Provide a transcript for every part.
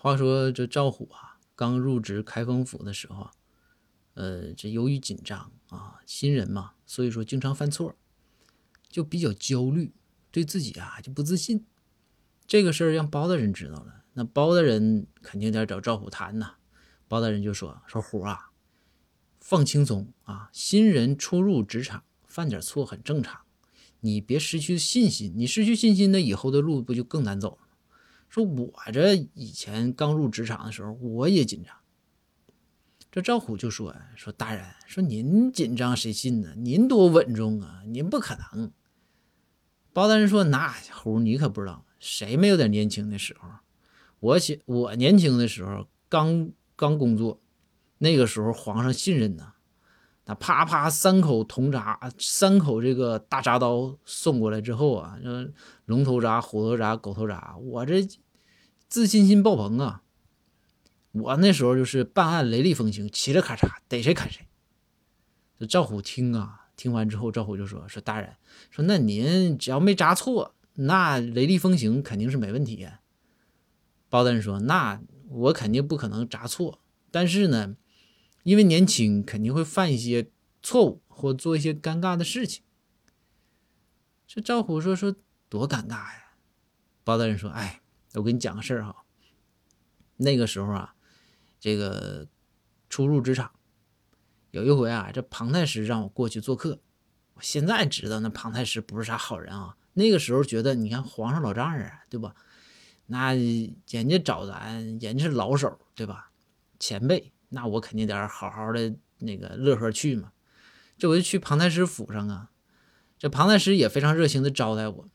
话说这赵虎啊，刚入职开封府的时候，呃，这由于紧张啊，新人嘛，所以说经常犯错，就比较焦虑，对自己啊就不自信。这个事儿让包大人知道了，那包大人肯定得找赵虎谈呐。包大人就说：“说虎啊，放轻松啊，新人初入职场犯点错很正常，你别失去信心，你失去信心，那以后的路不就更难走了？”说我这以前刚入职场的时候，我也紧张。这赵虎就说：“说大人，说您紧张谁信呢？您多稳重啊，您不可能。”包大人说：“那虎你可不知道，谁没有点年轻的时候？我写我年轻的时候刚刚工作，那个时候皇上信任呢，那啪啪三口铜铡，三口这个大铡刀送过来之后啊，这龙头铡、虎头铡、狗头铡，我这自信心爆棚啊！我那时候就是办案雷厉风行，嘁哩咔嚓逮谁砍谁。这赵虎听啊，听完之后，赵虎就说：“说大人，说那您只要没扎错，那雷厉风行肯定是没问题。”包大人说：“那我肯定不可能扎错，但是呢，因为年轻，肯定会犯一些错误或做一些尴尬的事情。”这赵虎说：“说多尴尬呀！”包大人说：“哎，我跟你讲个事儿哈。那个时候啊，这个初入职场，有一回啊，这庞太师让我过去做客。我现在知道那庞太师不是啥好人啊。那个时候觉得，你看皇上老丈人啊，对吧？那人家找咱，人家是老手，对吧？前辈，那我肯定得好好的那个乐呵去嘛。这我就去庞太师府上啊，这庞太师也非常热情的招待我。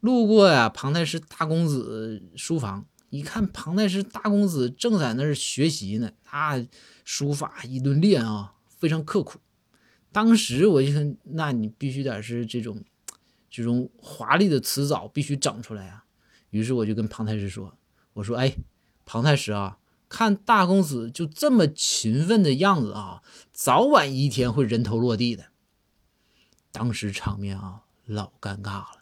路过呀，庞太师大公子书房，一看庞太师大公子正在那儿学习呢，他书法一顿练啊，非常刻苦。当时我就说，那你必须得是这种这种华丽的词藻必须整出来啊。于是我就跟庞太师说：“我说，哎，庞太师啊，看大公子就这么勤奋的样子啊，早晚一天会人头落地的。”当时场面啊，老尴尬了。